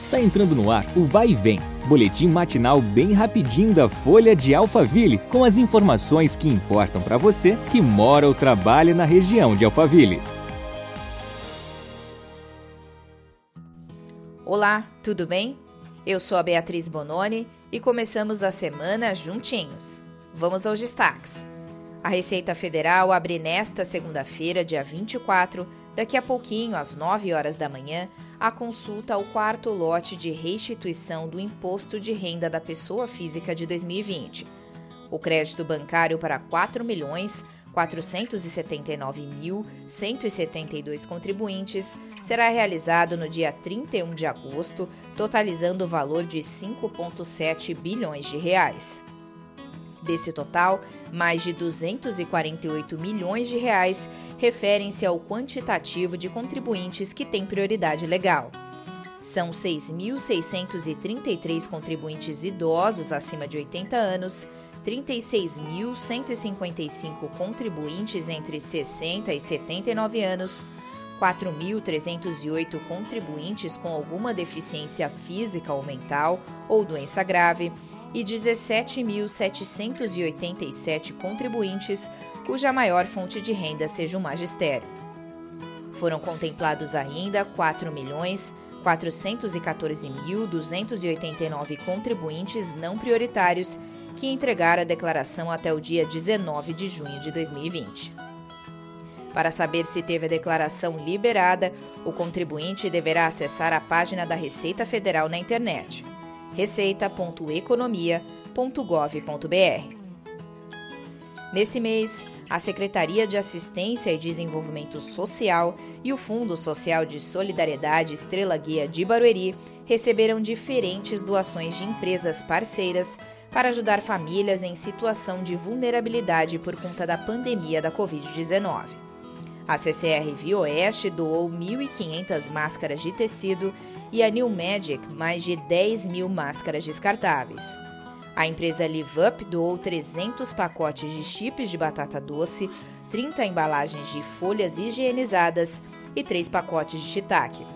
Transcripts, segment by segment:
Está entrando no ar o Vai e Vem, boletim matinal bem rapidinho da Folha de Alphaville, com as informações que importam para você que mora ou trabalha na região de Alphaville. Olá, tudo bem? Eu sou a Beatriz Bononi e começamos a semana juntinhos. Vamos aos destaques. A Receita Federal abre nesta segunda-feira, dia 24, daqui a pouquinho, às 9 horas da manhã, a consulta ao quarto lote de restituição do Imposto de Renda da Pessoa Física de 2020. O crédito bancário para 4 milhões 479.172 contribuintes será realizado no dia 31 de agosto, totalizando o valor de 5,7 bilhões de reais. Desse total, mais de 248 milhões de reais referem-se ao quantitativo de contribuintes que têm prioridade legal. São 6.633 contribuintes idosos acima de 80 anos, 36.155 contribuintes entre 60 e 79 anos, 4.308 contribuintes com alguma deficiência física ou mental ou doença grave e 17.787 contribuintes cuja maior fonte de renda seja o magistério. Foram contemplados ainda 4.414.289 contribuintes não prioritários que entregaram a declaração até o dia 19 de junho de 2020. Para saber se teve a declaração liberada, o contribuinte deverá acessar a página da Receita Federal na internet receita.economia.gov.br. Nesse mês, a Secretaria de Assistência e Desenvolvimento Social e o Fundo Social de Solidariedade Estrela Guia de Barueri receberam diferentes doações de empresas parceiras para ajudar famílias em situação de vulnerabilidade por conta da pandemia da Covid-19. A CCR Via Oeste doou 1.500 máscaras de tecido e a New Magic mais de 10 mil máscaras descartáveis. A empresa LiveUp doou 300 pacotes de chips de batata doce, 30 embalagens de folhas higienizadas e 3 pacotes de shiitake.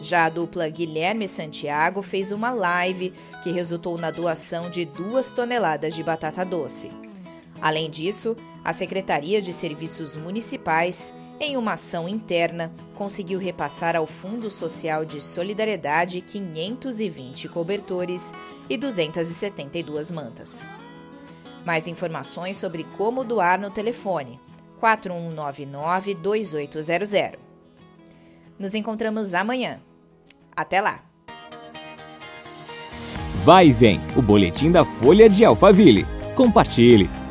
Já a dupla Guilherme Santiago fez uma live que resultou na doação de 2 toneladas de batata doce. Além disso, a Secretaria de Serviços Municipais em uma ação interna, conseguiu repassar ao Fundo Social de Solidariedade 520 cobertores e 272 mantas. Mais informações sobre como doar no telefone 4199-2800. Nos encontramos amanhã. Até lá! Vai e vem o boletim da Folha de Alphaville. Compartilhe!